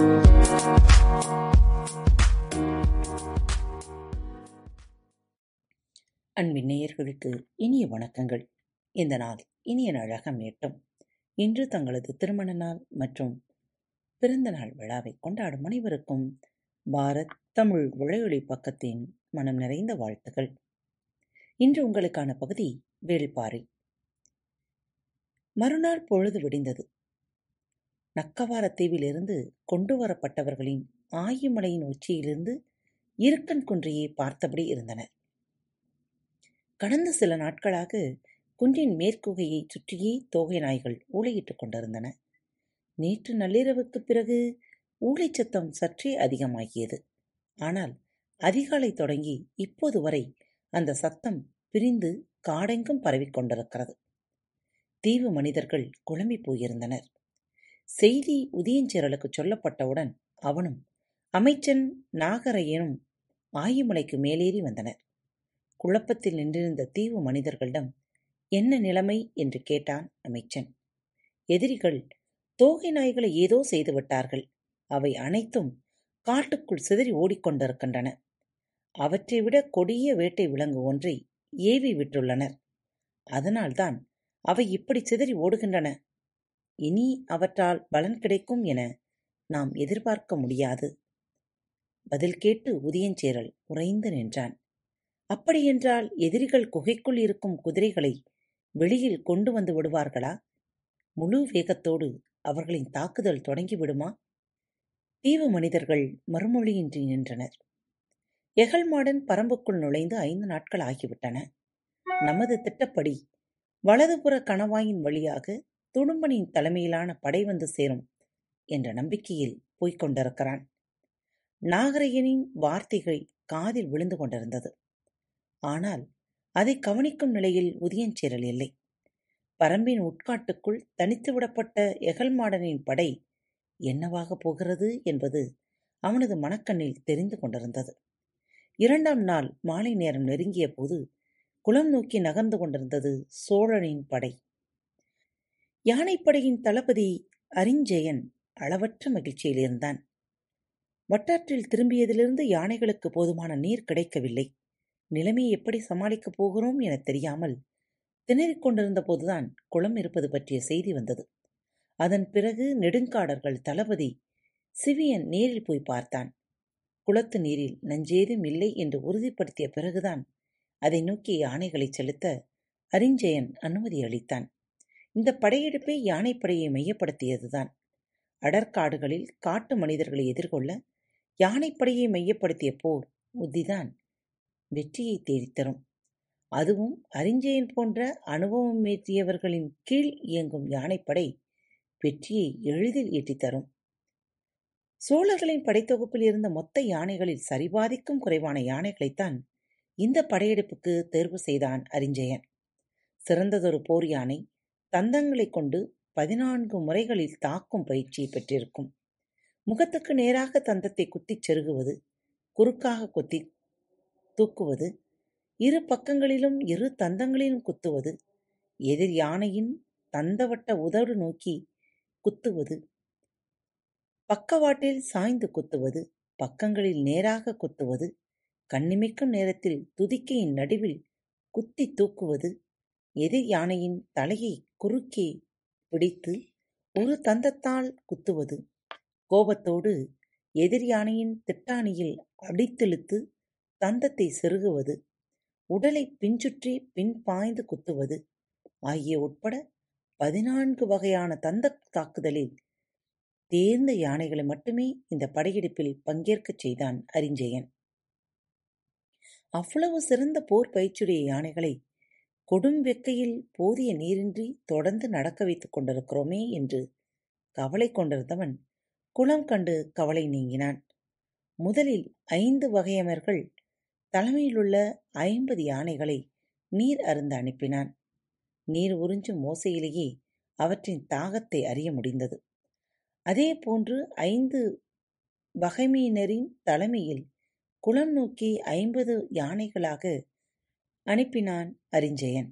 அன்பின் நேயர்களுக்கு இனிய வணக்கங்கள். இந்த நாள் இனிய நாளாக அமையட்டும். இன்று தங்களது திருமண நாள் மற்றும் பிறந்த நாள் விழாவை கொண்டாடும் அனைவருக்கும் பாரத் தமிழ் உழையொலி பக்கத்தின் மனம் நிறைந்த வாழ்த்துகள் இன்று உங்களுக்கான பகுதி வேள்பாறை. மறுநாள் பொழுது விடிந்தது. நக்கவாரத்தீவிலிருந்து கொண்டு வரப்பட்டவர்களின் ஆயுமலையின் உச்சியிலிருந்து இருக்கன் குன்றியை பார்த்தபடி இருந்தனர். கடந்த சில நாட்களாக குன்றின் மேற்குகையைச் சுற்றியே தோகை நாய்கள் ஊளையிட்டுக் கொண்டிருந்தன. நேற்று நள்ளிரவுக்குப் பிறகு ஊளைச் சத்தம் சற்றே அதிகமாகியது. ஆனால் அதிகாலை தொடங்கி இப்போது வரை அந்த சத்தம் பிரிந்து காடெங்கும் பரவிக் கொண்டிருக்கிறது. தீவு மனிதர்கள் குழம்பி போயிருந்தனர். செய்தி உதயஞ்சேரலுக்கு சொல்லப்பட்டவுடன் அவனும் அமைச்சன் நாகரையனும் ஆயுமலைக்கு மேலேறி வந்தனர். குழப்பத்தில் நின்றிருந்த தீவு மனிதர்களிடம் என்ன நிலைமை? என்று கேட்டான் அமைச்சன். எதிரிகள் தோகை நாய்களை ஏதோ செய்துவிட்டார்கள் அவை அனைத்தும் காட்டுக்குள் சிதறி ஓடிக்கொண்டிருக்கின்றன. அவற்றை விட கொடிய வேட்டை விலங்கு ஒன்றை ஏவி விட்டுள்ளனர். அதனால்தான் அவை இப்படி சிதறி ஓடுகின்றன. இனி அவற்றால் பலன் கிடைக்கும் என நாம் எதிர்பார்க்க முடியாது. பதில் கேட்டு உதயஞ்சேரல் உறைந்து நின்றான். அப்படியென்றால் எதிரிகள் குகைக்குள் இருக்கும் குதிரைகளை வெளியில் கொண்டு வந்து விடுவார்களா? முழு வேகத்தோடு அவர்களின் தாக்குதல் தொடங்கிவிடுமா? தீவு மனிதர்கள் மறுமொழியின்றி நின்றனர். எகல்மாடன் பரம்புக்குள் நுழைந்து ஐந்து நாட்கள் ஆகிவிட்டன. நமது திட்டப்படி வலதுபுற கணவாயின் வழியாக துடும்பனின் தலைமையிலான படை வந்து சேரும் என்ற நம்பிக்கையில் போய்க் கொண்டிருக்கிறான். நாகரையனின் வார்த்தைகள் காதில் விழுந்து கொண்டிருந்தது. ஆனால் அதை கவனிக்கும் நிலையில் உதயஞ்சேரல் இல்லை. பரம்பின் உட்காட்டுக்குள் தனித்து விடப்பட்ட எகல்மாடனின் படை என்னவாகப் போகிறது என்பது அவனது மனக்கண்ணில் தெரிந்து கொண்டிருந்தது. இரண்டாம் நாள் மாலை நேரம் நெருங்கிய போது குளம் நோக்கி நகர்ந்து கொண்டிருந்தது சோழனின் படை. யானைப்படையின் தளபதி அரிஞ்சயன் அளவற்ற மகிழ்ச்சியில் இருந்தான். வட்டாற்றில் திரும்பியதிலிருந்து யானைகளுக்கு போதுமான நீர் கிடைக்கவில்லை. நிலைமையை எப்படி சமாளிக்கப் போகிறோம் எனத் தெரியாமல் திணறிக் கொண்டிருந்த போதுதான் குளம் இருப்பது பற்றிய செய்தி வந்தது. அதன் பிறகு நெடுங்காடர்கள் தளபதி சிவியன் நேரில் போய் பார்த்தான். குளத்து நீரில் நஞ்சேதும் இல்லை என்று உறுதிப்படுத்திய பிறகுதான் அதை நோக்கி யானைகளை செலுத்த அரிஞ்சயன் அனுமதி அளித்தான். இந்த படையெடுப்பே யானைப்படையை மையப்படுத்தியதுதான். அடற்காடுகளில் காட்டு மனிதர்களை எதிர்கொள்ள யானைப்படையை மையப்படுத்திய போர் உத்திதான் வெற்றியை தேடித்தரும் அதுவும் அரிஞ்சயன் போன்ற அனுபவம் ஏற்றியவர்களின் கீழ் இயங்கும் யானைப்படை வெற்றியை எளிதில் ஈட்டித்தரும் சோழர்களின் படைத்தொகுப்பில் இருந்த மொத்த யானைகளில் சரிபாதிக்கும் குறைவான யானைகளைத்தான் இந்த படையெடுப்புக்கு தேர்வு செய்தான் அரிஞ்சயன் சிறந்ததொரு போர் யானை தந்தங்களைக் கொண்டு பதினான்கு முறைகளில் தாக்கும் பயிற்சியை பெற்றிருக்கும். முகத்துக்கு நேராக தந்தத்தை குத்திச் செருகுவது குறுக்காக குத்தி தூக்குவது இரு பக்கங்களிலும் இரு தந்தங்களிலும் குத்துவது எதிர் யானையின் தந்தவட்ட உதடு நோக்கி குத்துவது பக்கவாட்டில் சாய்ந்து குத்துவது பக்கங்களில் நேராக குத்துவது கண்ணிமைக்கும் நேரத்தில் துதிக்கையின் நடுவில் குத்தி தூக்குவது எதிர் யானையின் தலையை குறுக்கே பிடித்து ஒரு தந்தத்தால் குத்துவது. கோபத்தோடு எதிர் யானையின் திட்டாணியில் அடித்தெழுத்து தந்தத்தை செருகுவது. உடலை பின்சுற்றி பின் பாய்ந்து குத்துவது. ஆகிய உட்பட பதினான்கு வகையான தந்த தாக்குதலில் தேர்ந்த யானைகளை மட்டுமே இந்த படையெடுப்பில் பங்கேற்கச் செய்தான் அரிஞ்சயன். அவ்வளவு சிறந்த போர் பயிற்சியுடைய யானைகளை கொடும் வெக்கையில் போதிய நீரின்றி தொடர்ந்து நடக்க வைத்துக் கொண்டிருக்கிறோமே என்று கவலை கொண்டிருந்தவன் குளம் கண்டு கவலை நீங்கினான். முதலில் ஐந்து வகையமர்கள் தலைமையிலுள்ள ஐம்பது யானைகளை நீர் அருந்த அனுப்பினான். நீர் உறிஞ்சும் ஓசையிலேயே அவற்றின் தாகத்தை அறிய முடிந்தது. அதே போன்று ஐந்து வகைமையினரின் தலைமையில் குளம் நோக்கி ஐம்பது யானைகளாக அனுப்பினான் அரிஞ்சயன்.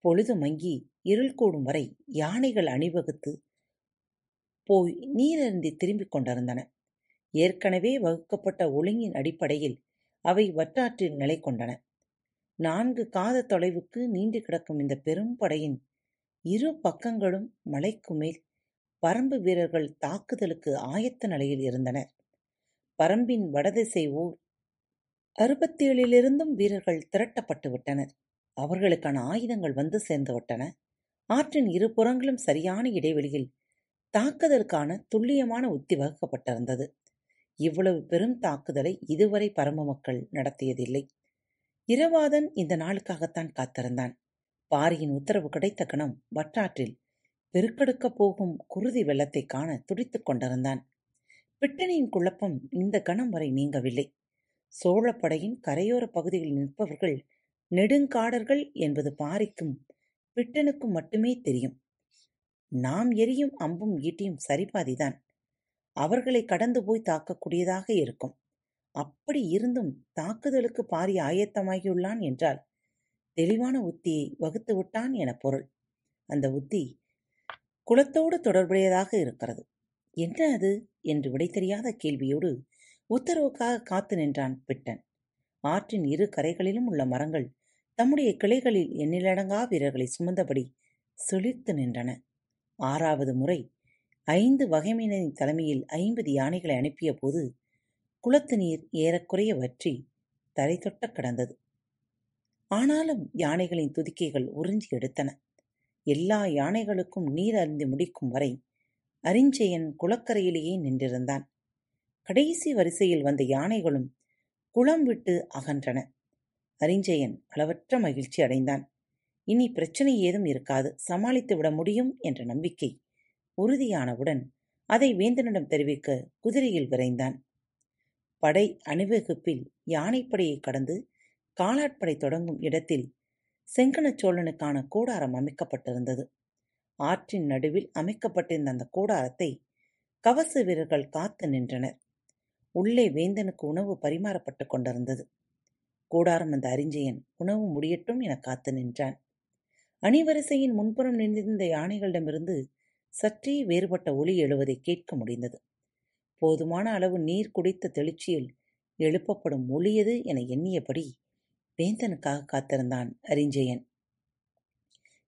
பொழுது மங்கி இருள் கூடும் வரை யானைகள் அணிவகுத்து போய் நீரருந்தி திரும்பிக் கொண்டிருந்தன. ஏற்கனவே வகுக்கப்பட்ட ஒழுங்கின் அடிப்படையில் அவை வட்டாற்றில் நிலை கொண்டன. நான்கு காத தொலைவுக்கு நீண்டு கிடக்கும் இந்த பெரும் படையின் இரு பக்கங்களும் மலைக்கு மேல் பரம்பு வீரர்கள் தாக்குதலுக்கு ஆயத்த நிலையில் இருந்தனர். பரம்பின் வடதிசை ஊர் அறுபத்தேழிலிருந்தும் வீரர்கள் திரட்டப்பட்டு விட்டனர். அவர்களுக்கான ஆயுதங்கள் வந்து சேர்ந்துவிட்டன ஆற்றின் இரு புறங்களும் சரியான இடைவெளியில் தாக்குதலுக்கான துல்லியமான உத்தி வகுக்கப்பட்டிருந்தது. இவ்வளவு பெரும் தாக்குதலை இதுவரை பரம மக்கள் நடத்தியதில்லை. இரவாதன் இந்த நாளுக்காகத்தான் காத்திருந்தான். பாரியின் உத்தரவு கிடைத்த கணம் வட்டாற்றில் பெருக்கெடுக்கப் போகும் குருதி வெள்ளத்தைக் காண துடித்துக் கொண்டிருந்தான். பிட்டனியின் குழப்பம் இந்த கணம் வரை நீங்கவில்லை. சோழப்படையின் கரையோர பகுதிகளில் நிற்பவர்கள் நெடுங்காடர்கள் என்பது பாரிக்கும் பிட்டனுக்கும் மட்டுமே தெரியும். நாம் எரியும் அம்பும் ஈட்டியும் சரிபாதிதான். அவர்களை கடந்து போய் தாக்கக்கூடியதாக இருக்கும். அப்படி இருந்தும் தாக்குதலுக்கு பாரி ஆயத்தமாகியுள்ளான் என்றால் தெளிவான உத்தியை வகுத்து விட்டான் என பொருள். அந்த உத்தி குலத்தோடு தொடர்புடையதாக இருக்கிறது. என்ன அது? என்று விடை தெரியாத கேள்வியோடு உத்தரவுக்காக காத்து நின்றான் பிட்டன். ஆற்றின் இரு கரைகளிலும் உள்ள மரங்கள் தம்முடைய கிளைகளில் எண்ணிலடங்கா வீரர்களை சுமந்தபடி செழித்து நின்றன. ஆறாவது முறை ஐந்து வகைமையினரின் தலைமையில் ஐம்பது யானைகளை அனுப்பிய போது குளத்து நீர் ஏறக்குறைய வற்றி தரை தொட்ட கிடந்தது. ஆனாலும் யானைகளின் துதிக்கைகள் உறிஞ்சி எடுத்தன. எல்லா யானைகளுக்கும் நீர் அருந்தி முடிக்கும் வரை அரிஞ்சயன் குளக்கரையிலேயே நின்றிருந்தான். கடைசி வரிசையில் வந்த யானைகளும் குளம் விட்டு அகன்றன. அரிஞ்சயன் அளவற்ற மகிழ்ச்சி அடைந்தான். இனி பிரச்சனை ஏதும் இருக்காது. சமாளித்து விட முடியும் என்ற நம்பிக்கை உறுதியானவுடன் அதை வேந்தனிடம் தெரிவிக்க குதிரையில் விரைந்தான். படை அணிவகுப்பில் யானைப்படையை கடந்து காலாட்படை தொடங்கும் இடத்தில் செங்கனச் சோழனுக்கான கூடாரம் அமைக்கப்பட்டிருந்தது. ஆற்றின் நடுவில் அமைக்கப்பட்டிருந்த அந்த கூடாரத்தை கவச வீரர்கள் காத்து நின்றனர். உள்ளே வேந்தனுக்கு உணவு பரிமாறப்பட்டுக் கொண்டிருந்தது. கூடாரம் அந்த அறிஞ்சயன் உணவு முடியட்டும் என காத்து நின்றான். அணிவரிசையின் முன்புறம் நின்றிருந்த யானைகளிடமிருந்து சற்றே வேறுபட்ட ஒலி எழுவதை கேட்க முடிந்தது. போதுமான அளவு நீர் குடித்த தெளிச்சியில் எழுப்பப்படும் ஒளியது என எண்ணியபடி வேந்தனுக்காக காத்திருந்தான் அரிஞ்சயன்.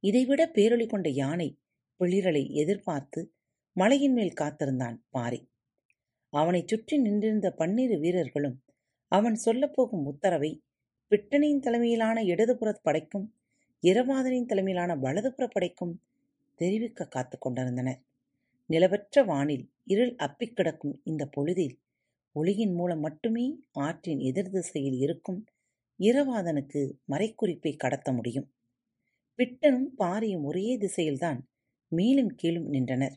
இதைவிட பேரொளி கொண்ட யானை பிளிரலை எதிர்பார்த்து மலையின் மேல் காத்திருந்தான் பாரி அவனைச் சுற்றி நின்றிருந்த பன்னிரு வீரர்களும் அவன் சொல்லப்போகும் உத்தரவை பிட்டனின் தலைமையிலான இடதுபுற படைக்கும் இரவாதனின் தலைமையிலான வலதுபுற படைக்கும் தெரிவிக்க காத்து கொண்டிருந்தனர். நிலவற்ற வானில் இருள் அப்பிக் கிடக்கும் இந்த பொழுதில் ஒளியின் மூலம் மட்டுமே ஆற்றின் எதிர் திசையில் இருக்கும் இரவாதனுக்கு மறைக்குறிப்பை கடத்த முடியும். பிட்டனும் பாரியும் ஒரே திசையில்தான் மேலும் கீழும் நின்றனர்.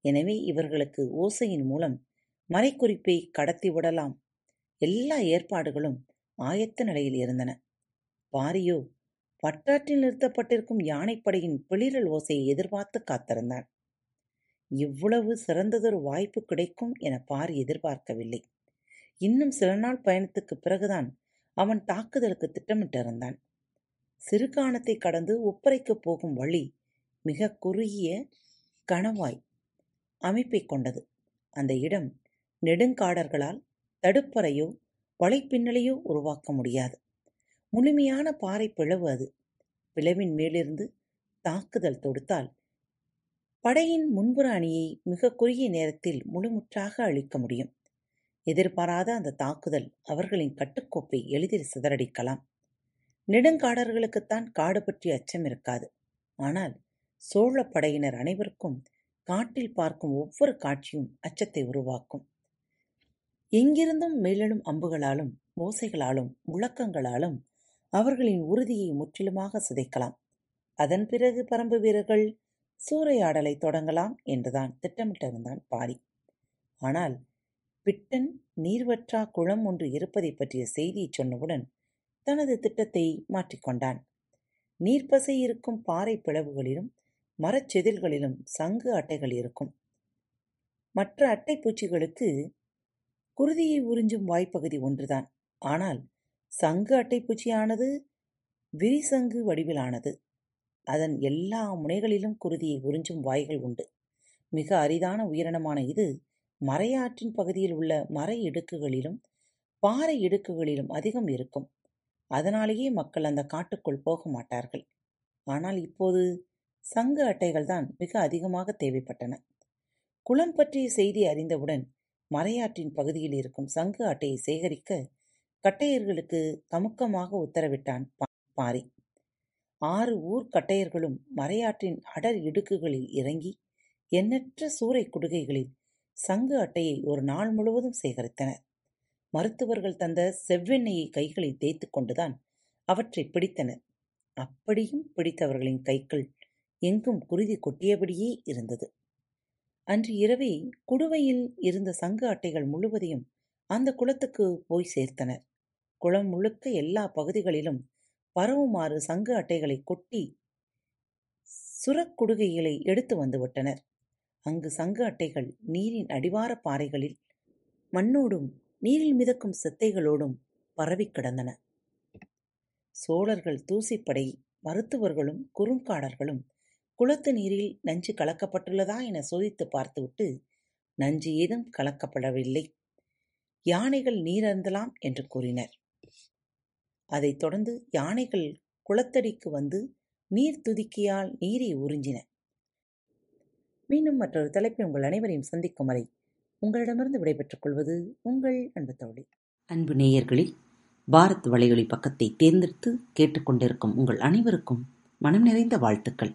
எனவே இவர்களுக்கு ஓசையின் மூலம் மறைக்குறிப்பை கடத்தி விடலாம். எல்லா ஏற்பாடுகளும் ஆயத்த நிலையில் இருந்தன. பாரியோ வட்டாற்றில் நிறுத்தப்பட்டிருக்கும் யானைப்படையின் பிளிரல் ஓசையை எதிர்பார்த்து காத்திருந்தான் இவ்வளவு சிறந்ததொரு வாய்ப்பு கிடைக்கும் என பாரி எதிர்பார்க்கவில்லை. இன்னும் சில நாள் பயணத்துக்குப் பிறகுதான் அவன் தாக்குதலுக்கு திட்டமிட்டிருந்தான். சிறுகாணத்தை கடந்து உப்பரைக்குப் போகும் வழி மிக குறுகிய கணவாய் அமைப்பை கொண்டது. அந்த இடம் நெடுங்காடர்களால் தடுப்பறையோ வலைப்பின்னலையோ உருவாக்க முடியாது. முழுமையான பாறை பிளவு அது. பிளவின் மேலிருந்து தாக்குதல் தொடுத்தால் படையின் முன்புற அணியை மிக குறுகிய நேரத்தில் முழுமுற்றாக அழிக்க முடியும். எதிர்பாராத அந்த தாக்குதல் அவர்களின் கட்டுக்கோப்பை எளிதில் சிதறடிக்கலாம். நெடுங்காடர்களுக்குத்தான் காடு பற்றி அச்சம் இருக்காது. ஆனால் சோழ படையினர் அனைவருக்கும் காட்டில் பார்க்கும் ஒவ்வொரு காட்சியும் அச்சத்தை உருவாக்கும். எங்கிருந்தும் மேலெழும் அம்புகளாலும் ஓசைகளாலும் முழக்கங்களாலும் அவர்களின் உறுதியை முற்றிலுமாக சிதைக்கலாம். அதன் பிறகு பரம்பு வீரர்கள் சூறையாடலை தொடங்கலாம் என்றுதான் திட்டமிட்டிருந்தான் பாரி. ஆனால் பிட்டன் நீர்வற்றா குளம் ஒன்று இருப்பதைப் பற்றிய செய்தியை சொன்னவுடன் தனது திட்டத்தை மாற்றிக்கொண்டான். நீர்ப்பசை இருக்கும் பாறை பிளவுகளிலும் மரச்செதில்களிலும் சங்கு அட்டைகள் இருக்கும். மற்ற அட்டை பூச்சிகளுக்கு குருதியை உறிஞ்சும் வாய்ப்பகுதி ஒன்றுதான். ஆனால் சங்கு அட்டைப்பூச்சியானது விரிசங்கு வடிவிலானது. அதன் எல்லா முனைகளிலும் குருதியை உறிஞ்சும் வாய்கள் உண்டு. மிக அரிதான உயிரினமான இது மறையாற்றின் பகுதியில் உள்ள மறை இடுக்குகளிலும் பாறை இடுக்குகளிலும் அதிகம் இருக்கும். அதனாலேயே மக்கள் அந்த காட்டுக்குள் போக மாட்டார்கள். ஆனால் இப்போது சங்கு அட்டைகள் தான் மிக அதிகமாக தேவைப்பட்டன. குளம் பற்றிய செய்தி அறிந்தவுடன் மறையாற்றின் பகுதியில் இருக்கும் சங்கு அட்டையை சேகரிக்க கட்டையர்களுக்கு கமுக்கமாக உத்தரவிட்டான் பாரி. ஆறு ஊர் கட்டையர்களும் மறையாற்றின் அடர் இடுக்குகளில் இறங்கி எண்ணற்ற சூறை குடுகைகளில் சங்கு அட்டையை ஒரு நாள் முழுவதும் சேகரித்தனர். மருத்துவர்கள் தந்த செவ்வெண்ணெயை கைகளில் தேய்த்து கொண்டுதான் அவற்றை பிடித்தனர். அப்படியும் பிடித்தவர்களின் கைகள் எங்கும் குருதி கொட்டியபடியே இருந்தது. அன்று இரவே குடுவையில் இருந்த சங்கு அட்டைகள் முழுவதையும் அந்த குளத்துக்கு போய் சேர்த்தனர். குளம் முழுக்க எல்லா பகுதிகளிலும் பரவுமாறு சங்கு அட்டைகளை கொட்டி சுரக்குடுகைகளை எடுத்து வந்துவிட்டனர் அங்கு சங்கு அட்டைகள் நீரின் அடிவார பாறைகளில் மண்ணோடும் நீரில் மிதக்கும் செத்தைகளோடும் பரவி கிடந்தன. சோழர்கள் தூசிப்படை மருத்துவர்களும் குறுங்காடர்களும் குளத்து நீரில் நஞ்சு கலக்கப்பட்டுள்ளதா என சோதித்து பார்த்துவிட்டு நஞ்சு ஏதும் கலக்கப்படவில்லை. யானைகள் நீர் அருந்தலாம் என்று கூறினர். அதைத் தொடர்ந்து யானைகள் குளத்தடிக்கு வந்து நீர் துதிக்கியால் நீரை உறிஞ்சின. மீண்டும் மற்றொரு தலைப்பில் உங்கள் அனைவரையும் சந்திக்கும் வரை உங்களிடமிருந்து விடைபெற்றுக் கொள்வது உங்கள் அன்பு தோழி. அன்பு நேயர்களில் பாரத் வலையொலி பக்கத்தை தேர்ந்தெடுத்து கேட்டுக்கொண்டிருக்கும் உங்கள் அனைவருக்கும் மனம் நிறைந்த வாழ்த்துக்கள்.